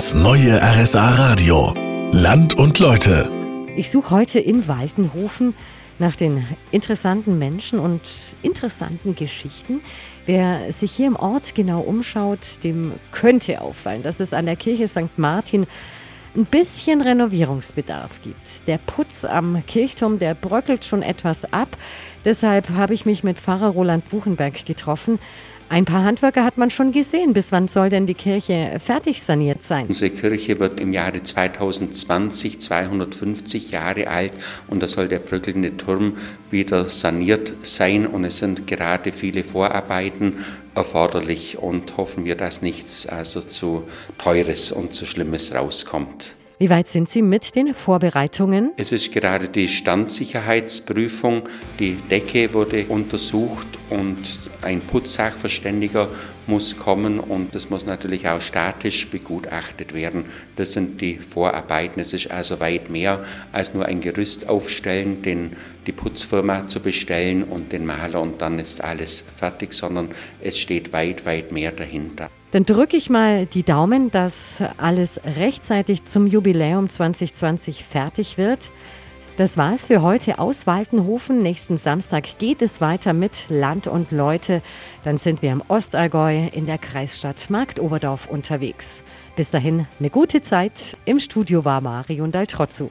Das neue RSA Radio. Land und Leute. Ich suche heute in Waltenhofen nach den interessanten Menschen und interessanten Geschichten. Wer sich hier im Ort genau umschaut, dem könnte auffallen, dass es an der Kirche St. Martin ein bisschen Renovierungsbedarf gibt. Der Putz am Kirchturm, der bröckelt schon etwas ab. Deshalb habe ich mich mit Pfarrer Roland Buchenberg getroffen. Ein paar Handwerker hat man schon gesehen. Bis wann soll denn die Kirche fertig saniert sein? Unsere Kirche wird im Jahre 2020 250 Jahre alt und da soll der bröckelnde Turm wieder saniert sein und es sind gerade viele Vorarbeiten erforderlich und hoffen wir, dass nichts also zu teures und zu schlimmes rauskommt. Wie weit sind Sie mit den Vorbereitungen? Es ist gerade die Standsicherheitsprüfung. Die Decke wurde untersucht und ein Putzsachverständiger muss kommen und das muss natürlich auch statisch begutachtet werden. Das sind die Vorarbeiten. Es ist also weit mehr als nur ein Gerüst aufstellen, den, die Putzfirma zu bestellen und den Maler und dann ist alles fertig, sondern es steht weit, weit mehr dahinter. Dann drücke ich mal die Daumen, dass alles rechtzeitig zum Jubiläum 2020 fertig wird. Das war's für heute aus Waltenhofen. Nächsten Samstag geht es weiter mit Land und Leute. Dann sind wir im Ostallgäu in der Kreisstadt Marktoberdorf unterwegs. Bis dahin eine gute Zeit. Im Studio war Marion Daltrozzu.